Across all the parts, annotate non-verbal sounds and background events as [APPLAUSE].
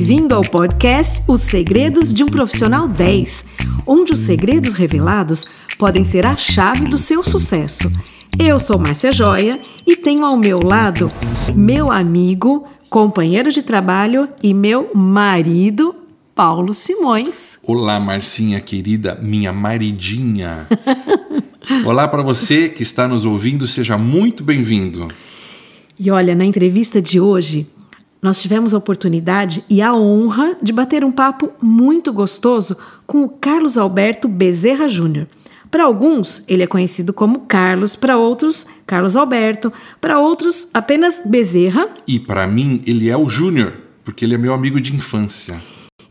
Bem-vindo ao podcast Os Segredos de um Profissional 10, onde os segredos revelados podem ser a chave do seu sucesso. Eu sou Márcia Joia e tenho ao meu lado meu amigo, companheiro de trabalho e meu marido, Paulo Simões. Olá, Marcinha querida, minha maridinha. [LAUGHS] Olá para você que está nos ouvindo, seja muito bem-vindo. E olha, na entrevista de hoje, nós tivemos a oportunidade e a honra de bater um papo muito gostoso com o Carlos Alberto Bezerra Júnior. Para alguns, ele é conhecido como Carlos, para outros, Carlos Alberto, para outros, apenas Bezerra. E para mim, ele é o Júnior, porque ele é meu amigo de infância.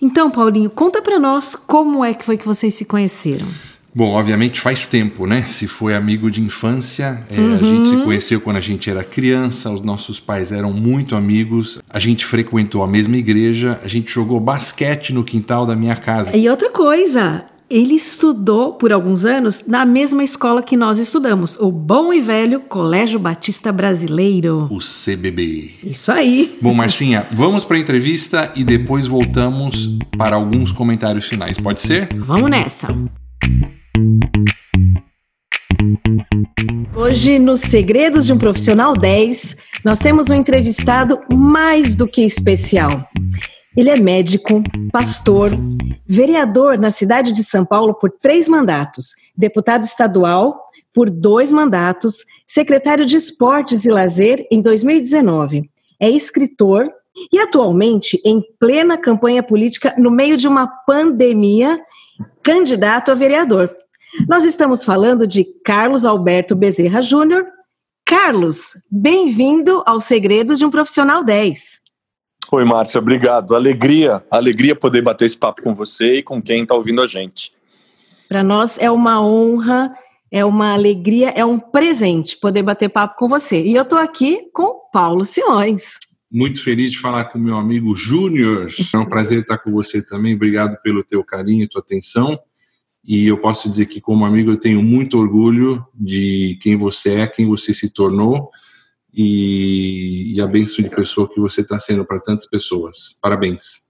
Então, Paulinho, conta para nós como é que foi que vocês se conheceram. Bom, obviamente faz tempo, né? Se foi amigo de infância, é, uhum. a gente se conheceu quando a gente era criança, os nossos pais eram muito amigos, a gente frequentou a mesma igreja, a gente jogou basquete no quintal da minha casa. E outra coisa, ele estudou por alguns anos na mesma escola que nós estudamos, o bom e velho Colégio Batista Brasileiro. O CBB. Isso aí. Bom, Marcinha, vamos para a entrevista e depois voltamos para alguns comentários finais, pode ser? Vamos nessa. Hoje, nos Segredos de um Profissional 10, nós temos um entrevistado mais do que especial. Ele é médico, pastor, vereador na cidade de São Paulo por três mandatos, deputado estadual por dois mandatos, secretário de Esportes e Lazer em 2019. É escritor e atualmente em plena campanha política no meio de uma pandemia, candidato a vereador. Nós estamos falando de Carlos Alberto Bezerra Júnior. Carlos, bem-vindo aos Segredos de um Profissional 10. Oi, Márcia, obrigado. Alegria, alegria poder bater esse papo com você e com quem está ouvindo a gente. Para nós é uma honra, é uma alegria, é um presente poder bater papo com você. E eu estou aqui com Paulo Simões. Muito feliz de falar com meu amigo Júnior. É um prazer estar com você também. Obrigado pelo teu carinho e tua atenção. E eu posso dizer que, como amigo, eu tenho muito orgulho de quem você é, quem você se tornou e, e a benção de pessoa que você está sendo para tantas pessoas. Parabéns.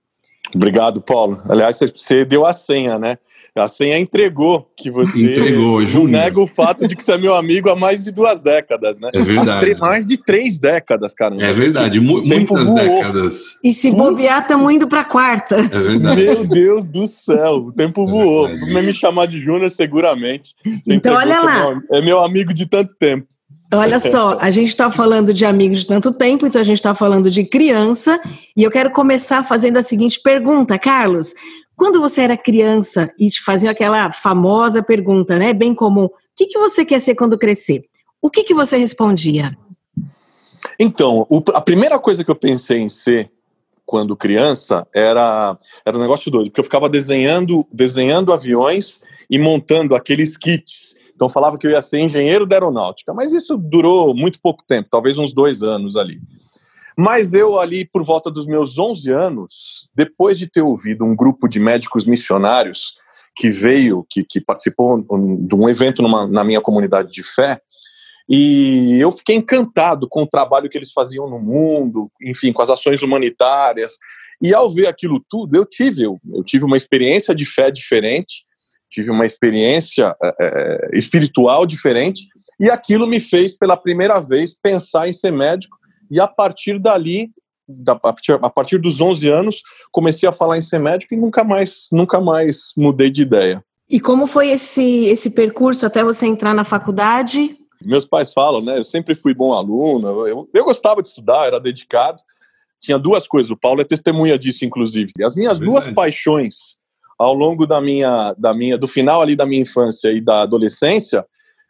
Obrigado, Paulo. Aliás, você deu a senha, né? A senha entregou que você entregou, não nega o fato de que você é meu amigo há mais de duas décadas, né? É verdade. Há mais de três décadas, cara. É verdade, muitas décadas. E se bobear, estamos indo para a quarta. É verdade. Meu Deus do céu, o tempo é voou. Não me chamar de Júnior, seguramente. Você então, olha lá. É meu, é meu amigo de tanto tempo. Olha só, a gente está falando de amigos de tanto tempo, então a gente está falando de criança, e eu quero começar fazendo a seguinte pergunta, Carlos. Quando você era criança e te faziam aquela famosa pergunta, né, bem comum, o que, que você quer ser quando crescer? O que, que você respondia? Então, o, a primeira coisa que eu pensei em ser quando criança era, era um negócio doido, porque eu ficava desenhando, desenhando aviões e montando aqueles kits então falava que eu ia ser engenheiro da aeronáutica, mas isso durou muito pouco tempo, talvez uns dois anos ali. Mas eu ali, por volta dos meus 11 anos, depois de ter ouvido um grupo de médicos missionários que veio, que, que participou de um evento numa, na minha comunidade de fé, e eu fiquei encantado com o trabalho que eles faziam no mundo, enfim, com as ações humanitárias. E ao ver aquilo tudo, eu tive, eu, eu tive uma experiência de fé diferente tive uma experiência é, espiritual diferente e aquilo me fez pela primeira vez pensar em ser médico e a partir dali da, a, partir, a partir dos 11 anos comecei a falar em ser médico e nunca mais nunca mais mudei de ideia. E como foi esse esse percurso até você entrar na faculdade? Meus pais falam né eu sempre fui bom aluno eu, eu gostava de estudar era dedicado. Tinha duas coisas o Paulo é testemunha disso inclusive. As minhas é duas paixões ao longo da minha, da minha, do final ali da minha infância e da adolescência,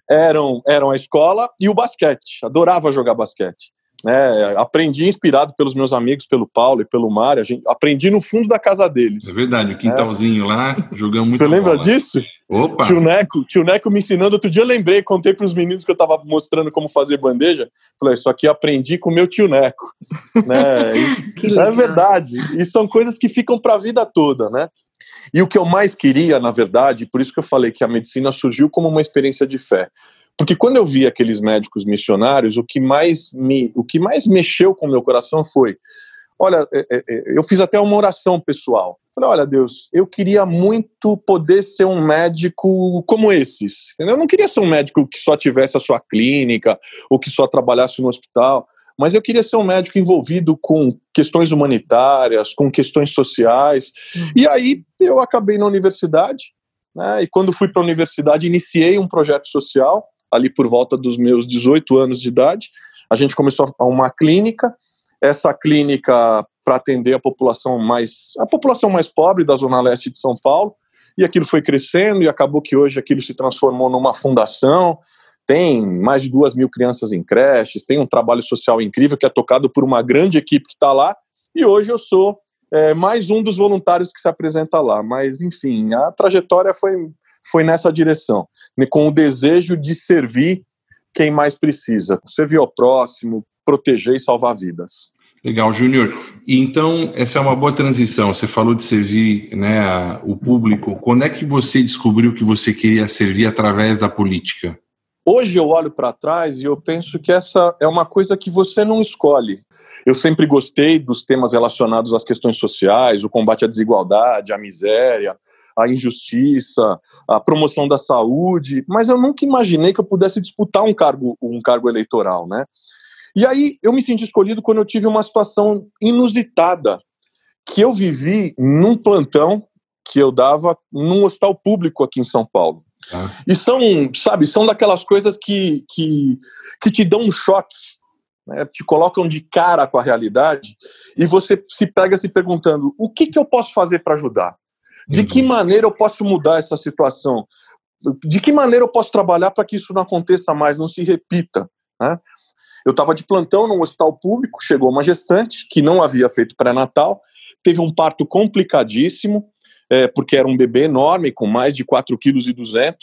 eram, eram a escola e o basquete. Adorava jogar basquete. É, aprendi inspirado pelos meus amigos, pelo Paulo e pelo Mário. aprendi no fundo da casa deles. É verdade, o quintalzinho é. lá, jogamos muito. Você lembra bola. disso? Opa! Tio Neco, tio Neco me ensinando. Outro dia eu lembrei, contei para os meninos que eu estava mostrando como fazer bandeja. Falei, isso aqui aprendi com o meu tio Neco. né? E, [LAUGHS] é verdade. E são coisas que ficam para a vida toda, né? E o que eu mais queria, na verdade, por isso que eu falei que a medicina surgiu como uma experiência de fé. Porque quando eu vi aqueles médicos missionários, o que mais me, o que mais mexeu com o meu coração foi olha, é, é, é, eu fiz até uma oração pessoal. Falei, olha, Deus, eu queria muito poder ser um médico como esses. Eu não queria ser um médico que só tivesse a sua clínica ou que só trabalhasse no hospital, mas eu queria ser um médico envolvido com questões humanitárias, com questões sociais. Uhum. E aí eu acabei na universidade, né? E quando fui para a universidade, iniciei um projeto social ali por volta dos meus 18 anos de idade. A gente começou uma clínica. Essa clínica para atender a população mais a população mais pobre da zona leste de São Paulo e aquilo foi crescendo e acabou que hoje aquilo se transformou numa fundação tem mais de duas mil crianças em creches tem um trabalho social incrível que é tocado por uma grande equipe que está lá e hoje eu sou é, mais um dos voluntários que se apresenta lá mas enfim a trajetória foi foi nessa direção né, com o desejo de servir quem mais precisa servir ao próximo proteger e salvar vidas Legal, Júnior. E então, essa é uma boa transição. Você falou de servir né, o público. Quando é que você descobriu que você queria servir através da política? Hoje eu olho para trás e eu penso que essa é uma coisa que você não escolhe. Eu sempre gostei dos temas relacionados às questões sociais, o combate à desigualdade, à miséria, à injustiça, à promoção da saúde, mas eu nunca imaginei que eu pudesse disputar um cargo, um cargo eleitoral, né? E aí eu me senti escolhido quando eu tive uma situação inusitada, que eu vivi num plantão que eu dava num hospital público aqui em São Paulo. Ah. E são, sabe, são daquelas coisas que, que, que te dão um choque, né? te colocam de cara com a realidade e você se pega se perguntando: o que, que eu posso fazer para ajudar? De que uhum. maneira eu posso mudar essa situação? De que maneira eu posso trabalhar para que isso não aconteça mais, não se repita? Né? Eu estava de plantão num hospital público, chegou uma gestante que não havia feito pré-natal, teve um parto complicadíssimo, é, porque era um bebê enorme, com mais de 4,2 kg.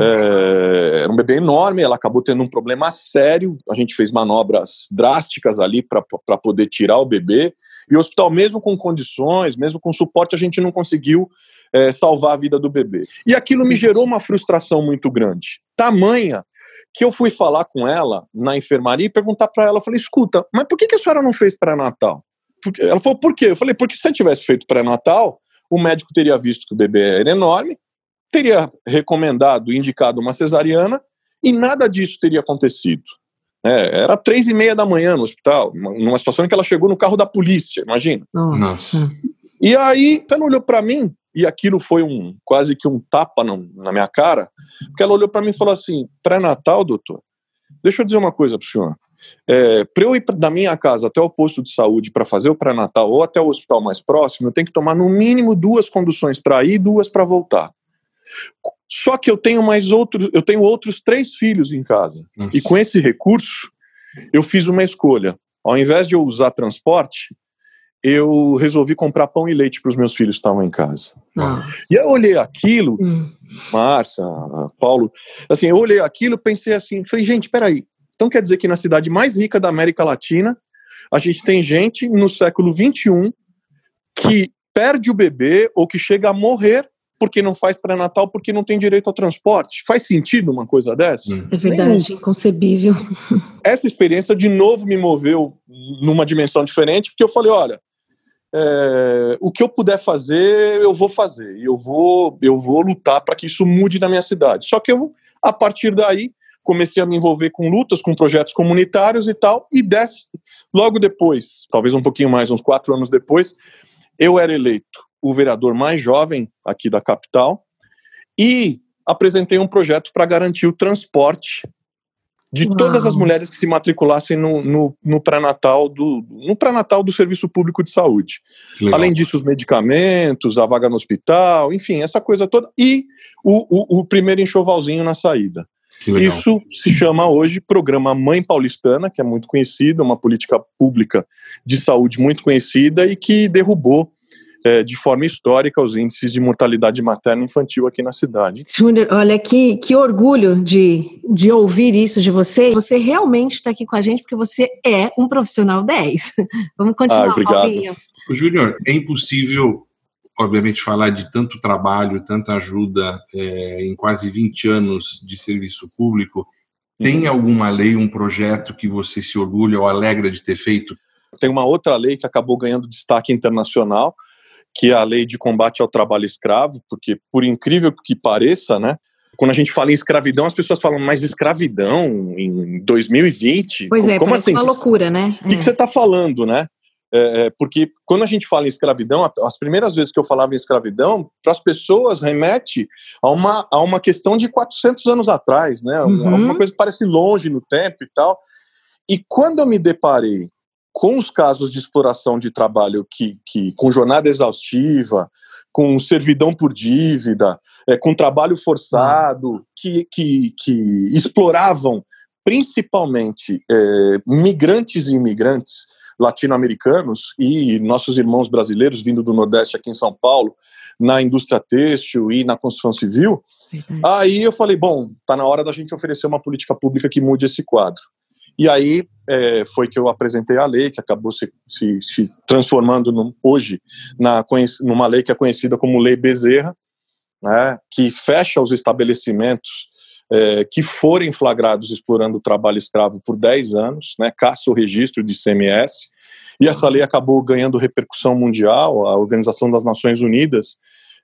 É, era um bebê enorme, ela acabou tendo um problema sério. A gente fez manobras drásticas ali para poder tirar o bebê. E o hospital, mesmo com condições, mesmo com suporte, a gente não conseguiu é, salvar a vida do bebê. E aquilo me gerou uma frustração muito grande. Tamanha que eu fui falar com ela na enfermaria e perguntar para ela, eu falei, escuta, mas por que, que a senhora não fez pré-natal? Ela falou, por quê? Eu falei, porque se eu tivesse feito pré-natal, o médico teria visto que o bebê era enorme, teria recomendado, indicado uma cesariana, e nada disso teria acontecido. É, era três e meia da manhã no hospital, numa situação em que ela chegou no carro da polícia, imagina. Nossa. E aí, ela olhou para mim, e aquilo foi um quase que um tapa no, na minha cara, porque ela olhou para mim e falou assim: pré-natal, doutor, deixa eu dizer uma coisa para o senhor. É, para eu ir da minha casa até o posto de saúde para fazer o pré-natal ou até o hospital mais próximo, eu tenho que tomar no mínimo duas conduções para ir e duas para voltar. Só que eu tenho mais outros, eu tenho outros três filhos em casa. Nossa. E com esse recurso, eu fiz uma escolha. Ao invés de eu usar transporte, eu resolvi comprar pão e leite para os meus filhos que estavam em casa. Nossa. E eu olhei aquilo, hum. Márcia, Paulo, assim, eu olhei aquilo pensei assim, falei, gente, peraí, então quer dizer que na cidade mais rica da América Latina, a gente tem gente no século XXI que perde o bebê ou que chega a morrer porque não faz pré-natal, porque não tem direito ao transporte. Faz sentido uma coisa dessa? Hum. É verdade, Nenhum. inconcebível. [LAUGHS] Essa experiência de novo me moveu numa dimensão diferente, porque eu falei, olha, é, o que eu puder fazer, eu vou fazer. E eu vou, eu vou lutar para que isso mude na minha cidade. Só que eu, a partir daí, comecei a me envolver com lutas, com projetos comunitários e tal. E desse, logo depois, talvez um pouquinho mais, uns quatro anos depois, eu era eleito o vereador mais jovem aqui da capital e apresentei um projeto para garantir o transporte de Uau. todas as mulheres que se matriculassem no, no, no pré-natal do, no pré-natal do Serviço Público de Saúde. Além disso, os medicamentos, a vaga no hospital, enfim, essa coisa toda. E o, o, o primeiro enxovalzinho na saída. Isso se chama hoje Programa Mãe Paulistana, que é muito conhecido, uma política pública de saúde muito conhecida e que derrubou é, de forma histórica os índices de mortalidade materna infantil aqui na cidade. Júnior, olha que, que orgulho de, de ouvir isso de você. Você realmente está aqui com a gente porque você é um profissional 10. [LAUGHS] Vamos continuar. Ah, obrigado. Júnior, é impossível, obviamente, falar de tanto trabalho, tanta ajuda é, em quase 20 anos de serviço público. Tem uhum. alguma lei, um projeto que você se orgulha ou alegra de ter feito? tem uma outra lei que acabou ganhando destaque internacional, que é a lei de combate ao trabalho escravo, porque, por incrível que pareça, né, quando a gente fala em escravidão, as pessoas falam, mas escravidão em 2020? Pois é, como assim? uma loucura, né? O que, que, você está falando, né? É, é, porque quando a gente fala em escravidão, as primeiras vezes que eu falava em escravidão, para as pessoas remete a uma, a uma questão de 400 anos atrás, né? Uhum. Alguma coisa que parece longe no tempo e tal. E quando eu me deparei com os casos de exploração de trabalho que, que com jornada exaustiva, com servidão por dívida, é, com trabalho forçado, que, que, que exploravam principalmente é, migrantes e imigrantes latino-americanos e nossos irmãos brasileiros vindo do Nordeste aqui em São Paulo, na indústria têxtil e na construção civil, aí eu falei, bom, está na hora da gente oferecer uma política pública que mude esse quadro. E aí é, foi que eu apresentei a lei, que acabou se, se, se transformando no, hoje na, numa lei que é conhecida como Lei Bezerra, né, que fecha os estabelecimentos é, que forem flagrados explorando o trabalho escravo por 10 anos, né, caça o registro de CMS, e essa lei acabou ganhando repercussão mundial. A Organização das Nações Unidas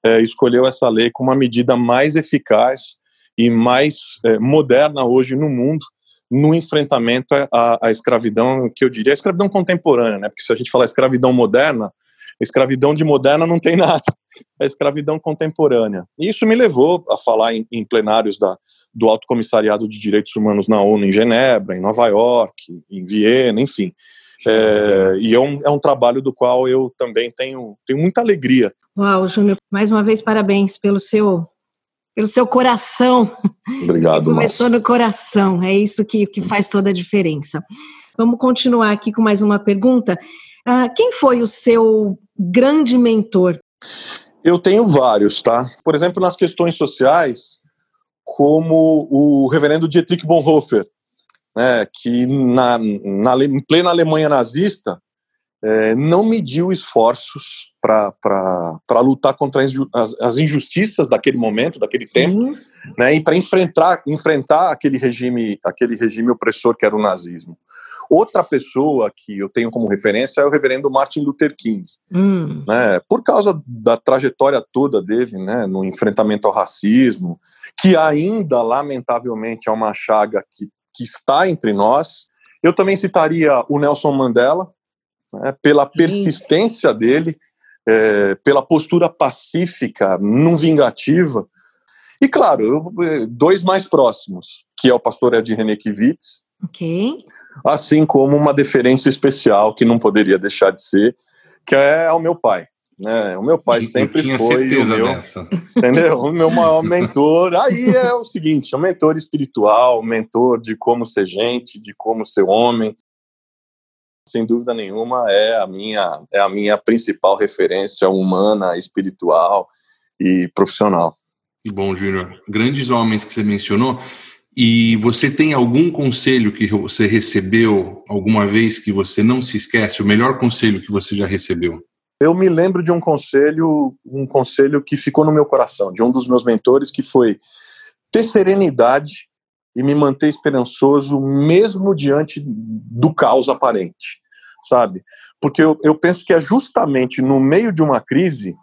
é, escolheu essa lei como uma medida mais eficaz e mais é, moderna hoje no mundo no enfrentamento à, à, escravidão, que eu diria a escravidão contemporânea, né? Porque se a gente falar escravidão moderna, escravidão de moderna não tem [LAUGHS] nada, é escravidão contemporânea. E isso me levou a falar em, em plenários da, do Alto Comissariado de Direitos Humanos na ONU em Genebra, em Nova York, em Viena, enfim. É, e é um, é um trabalho do qual eu também tenho, tenho muita alegria. Uau, Júnior, mais uma vez parabéns pelo seu pelo seu coração. Obrigado, Começou no coração, é isso que, que faz toda a diferença. Vamos continuar aqui com mais uma pergunta. Uh, quem foi o seu grande mentor? Eu tenho vários, tá? Por exemplo, nas questões sociais, como o reverendo Dietrich Bonhoeffer, né, que na, na, em plena Alemanha nazista é, não mediu esforços para lutar contra as, as, injustiças daquele momento, daquele Sim. tempo, né, e para enfrentar, enfrentar aquele regime, aquele regime opressor que era o nazismo. Outra pessoa que eu tenho como referência é o reverendo Martin Luther King, hum. né, por causa da trajetória toda dele né, no enfrentamento ao racismo, que ainda, lamentavelmente, é uma chaga que, que está entre nós. Eu também citaria o Nelson Mandela, né, pela persistência dele, é, pela postura pacífica, não vingativa. E, claro, eu, dois mais próximos, que é o pastor Ed okay. assim como uma deferência especial, que não poderia deixar de ser, que é ao meu pai. Né? O meu pai eu sempre foi o meu, dessa. entendeu? O meu maior [LAUGHS] mentor. Aí é o seguinte, é um mentor espiritual, mentor de como ser gente, de como ser homem, sem dúvida nenhuma, é a minha, é a minha principal referência humana, espiritual e profissional. Que bom, Júnior. Grandes homens que você mencionou. E você tem algum conselho que você recebeu alguma vez que você não se esquece? O melhor conselho que você já recebeu? Eu me lembro de um conselho, um conselho que ficou no meu coração, de um dos meus mentores, que foi ter serenidade e me manter esperançoso mesmo diante do caos aparente, sabe? Porque eu, eu penso que é justamente no meio de uma crise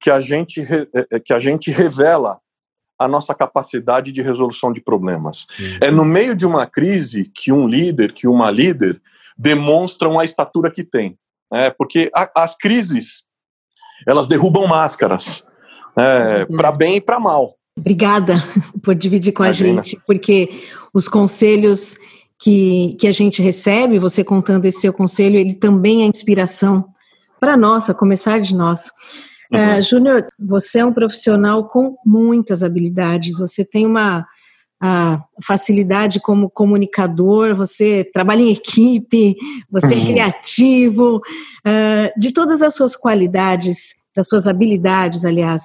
que a gente é, é, que a gente revela a nossa capacidade de resolução de problemas. Uhum. É no meio de uma crise que um líder, que uma líder demonstram a estatura que tem, né? Porque a, as crises elas derrubam máscaras, né? Uhum. para bem e para mal. Obrigada [LAUGHS] por dividir com Imagina. a gente, porque os conselhos que, que a gente recebe, você contando esse seu conselho, ele também é inspiração para nós, a começar de nós. Uhum. Uh, Júnior, você é um profissional com muitas habilidades, você tem uma facilidade como comunicador, você trabalha em equipe, você é uhum. é criativo, uh, de todas as suas qualidades, das suas habilidades, aliás,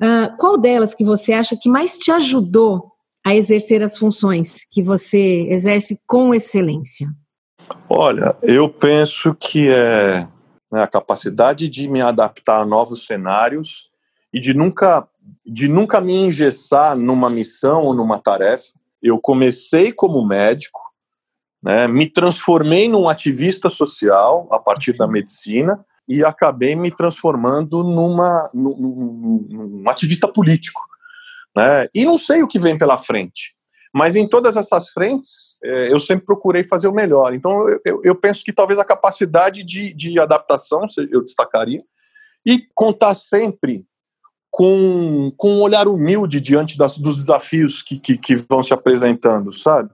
Uh, qual delas que você acha que mais te ajudou a exercer as funções que você exerce com excelência? Olha, eu penso que é né, a capacidade de me adaptar a novos cenários e de nunca, de nunca me engessar numa missão ou numa tarefa. Eu comecei como médico, Né? Me transformei num ativista social a partir da medicina e acabei me transformando numa, num, num, num ativista político. Né? E não sei o que vem pela frente. Mas em todas essas frentes, é, eu sempre procurei fazer o melhor. Então, eu, eu penso que talvez a capacidade de, de adaptação eu destacaria e contar sempre com, com um olhar humilde diante das, dos desafios que, que, que, vão se apresentando, sabe?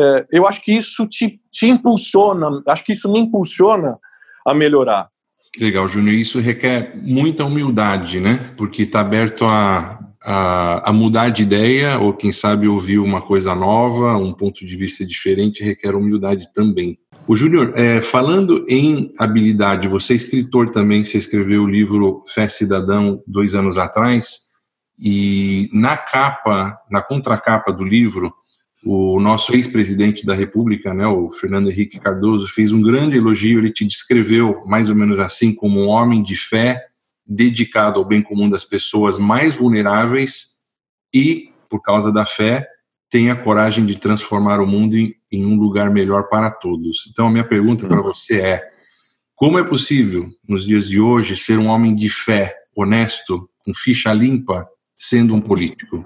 É, eu acho que isso te, te impulsiona, acho que isso me impulsiona a melhorar. Legal, Júnior. Isso requer muita humildade, né? Porque está aberto a, a, a, mudar de ideia, ou quem sabe ouvir uma coisa nova, um ponto de vista diferente, requer humildade também. O Júnior, é, falando em habilidade, você é escritor também, você escreveu o livro Fé Cidadão dois anos atrás, e na capa, na contracapa do livro, o nosso ex-presidente da República, né, o Fernando Henrique Cardoso, fez um grande elogio. Ele te descreveu mais ou menos assim como um homem de fé, dedicado ao bem comum das pessoas mais vulneráveis e, por causa da fé, tem a coragem de transformar o mundo em, em um lugar melhor para todos. Então, a minha pergunta para você é: como é possível, nos dias de hoje, ser um homem de fé, honesto, com ficha limpa, sendo um político?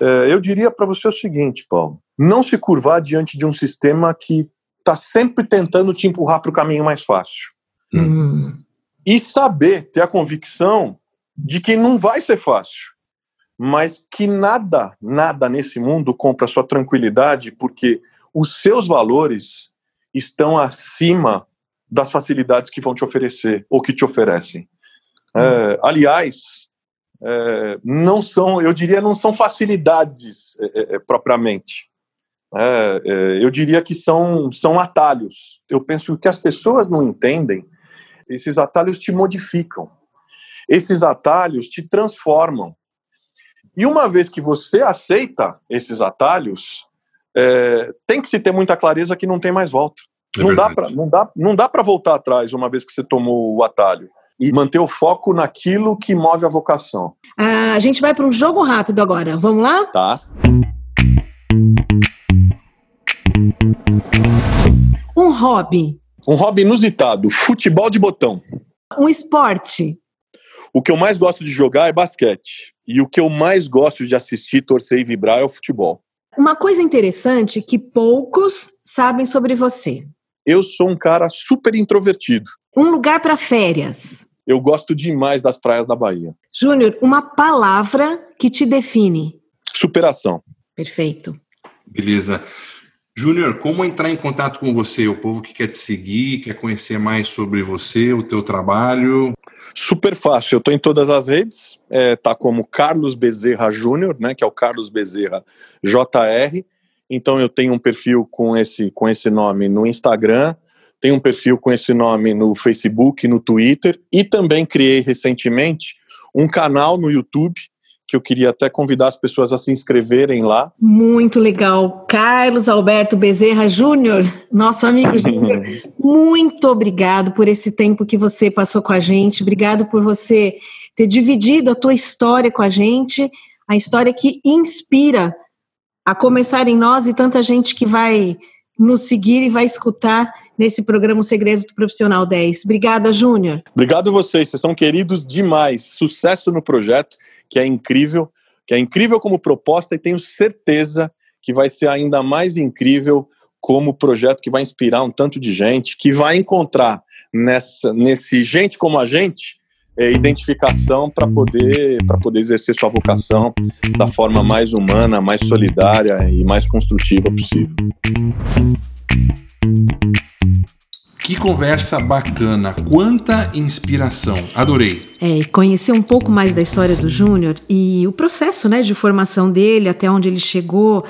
É, eu diria para você o seguinte, Paulo: não se curvar diante de um sistema que está sempre tentando te empurrar para o caminho mais fácil. Hum. E saber, ter a convicção de que não vai ser fácil mas que nada, nada nesse mundo compra sua tranquilidade, porque os seus valores estão acima das facilidades que vão te oferecer ou que te oferecem. É, hum. aliás, é, não são, eu diria, não são facilidades é, é, é propriamente. É, eu diria que são, são atalhos. Eu penso que as pessoas não entendem, esses atalhos te modificam. Esses atalhos te transformam. E uma vez que você aceita esses atalhos, tem que se ter muita clareza que não tem mais volta. É não, dá pra, não dá não dá para voltar atrás uma vez que você tomou o atalho. E manter o foco naquilo que move a vocação. Ah, a gente vai para um jogo rápido agora. Vamos lá? Tá. Um hobby. Um hobby inusitado: futebol de botão. Um esporte. O que eu mais gosto de jogar é basquete. E o que eu mais gosto de assistir, torcer e vibrar é o futebol. Uma coisa interessante que poucos sabem sobre você. Eu sou um cara super introvertido. Um lugar para férias. Eu gosto demais das praias da Bahia. Júnior, uma palavra que te define. Superação. Perfeito. Beleza. Júnior, como entrar em contato com você? O povo que quer te seguir, quer conhecer mais sobre você, o teu trabalho. Super fácil, eu estou em todas as redes, é, tá como Carlos Bezerra Júnior, né, que é o Carlos Bezerra JR. Então eu tenho um perfil com esse, com esse nome no Instagram, tenho um perfil com esse nome no Facebook, no Twitter e também criei recentemente um canal no YouTube que eu queria até convidar as pessoas a se inscreverem lá. Muito legal. Carlos Alberto Bezerra Júnior, nosso amigo [LAUGHS] Júnior, muito obrigado por esse tempo que você passou com a gente. Obrigado por você ter dividido a tua história com a gente, a história que inspira a começar em nós e tanta gente que vai nos seguir e vai escutar nesse programa Segredos do Profissional 10. Obrigada, Júnior. Obrigado a vocês, vocês são queridos demais. Sucesso no projeto, que é incrível, que é incrível como proposta e tenho certeza que vai ser ainda mais incrível como projeto que vai inspirar um tanto de gente, que vai encontrar nessa, nesse gente como a gente é, identificação para poder, poder exercer sua vocação da forma mais humana, mais solidária e mais construtiva possível. Que conversa bacana, quanta inspiração, adorei. É, conhecer um pouco mais da história do Júnior e o processo né, de formação dele, até onde ele chegou,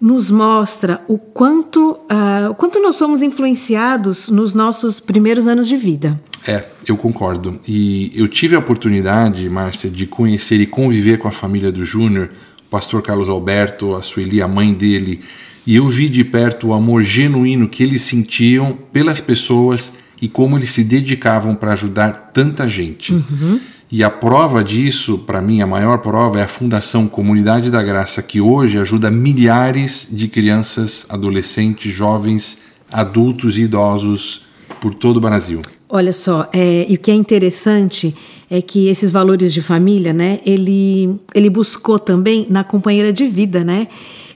nos mostra o quanto, uh, o quanto nós somos influenciados nos nossos primeiros anos de vida. É, eu concordo. E eu tive a oportunidade, Márcia, de conhecer e conviver com a família do Júnior, pastor Carlos Alberto, a Sueli, a mãe dele, e eu vi de perto o amor genuíno que eles sentiam pelas pessoas e como eles se dedicavam para ajudar tanta gente. Uhum. E a prova disso, para mim, a maior prova é a Fundação Comunidade da Graça, que hoje ajuda milhares de crianças, adolescentes, jovens adultos e idosos por todo o Brasil. Olha só, é, e o que é interessante é que esses valores de família, né, ele, ele buscou também na companheira de vida, né?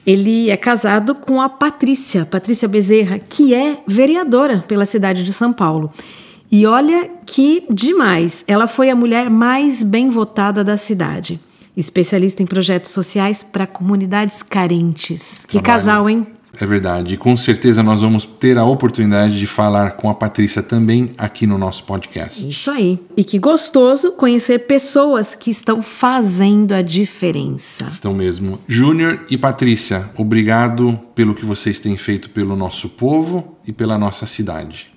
Ele é casado com a Patrícia, Patrícia Bezerra, que é vereadora pela cidade de São Paulo. E olha que demais, ela foi a mulher mais bem votada da cidade. Especialista em projetos sociais para comunidades carentes. Que Trabalho. casal, hein? É verdade. E com certeza nós vamos ter a oportunidade de falar com a Patrícia também aqui no nosso podcast. Isso aí. E que gostoso conhecer pessoas que estão fazendo a diferença. Estão mesmo. Júnior e Patrícia, obrigado pelo que vocês têm feito pelo nosso povo e pela nossa cidade.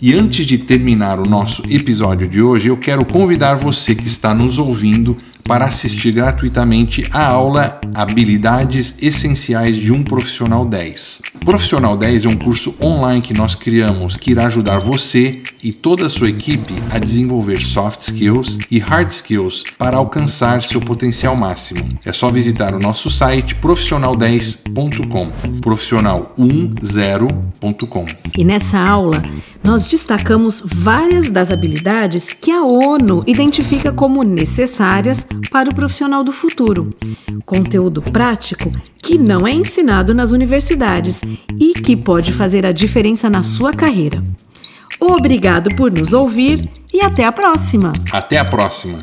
E antes de terminar o nosso episódio de hoje, eu quero convidar você que está nos ouvindo para assistir gratuitamente a aula Habilidades Essenciais de um Profissional 10. Profissional 10 é um curso online que nós criamos que irá ajudar você e toda a sua equipe a desenvolver soft skills e hard skills para alcançar seu potencial máximo. É só visitar o nosso site profissional10.com, profissional10.com. E nessa aula, nós destacamos várias das habilidades que a ONU identifica como necessárias para o profissional do futuro. Conteúdo prático que não é ensinado nas universidades e que pode fazer a diferença na sua carreira. Obrigado por nos ouvir e até a próxima! Até a próxima!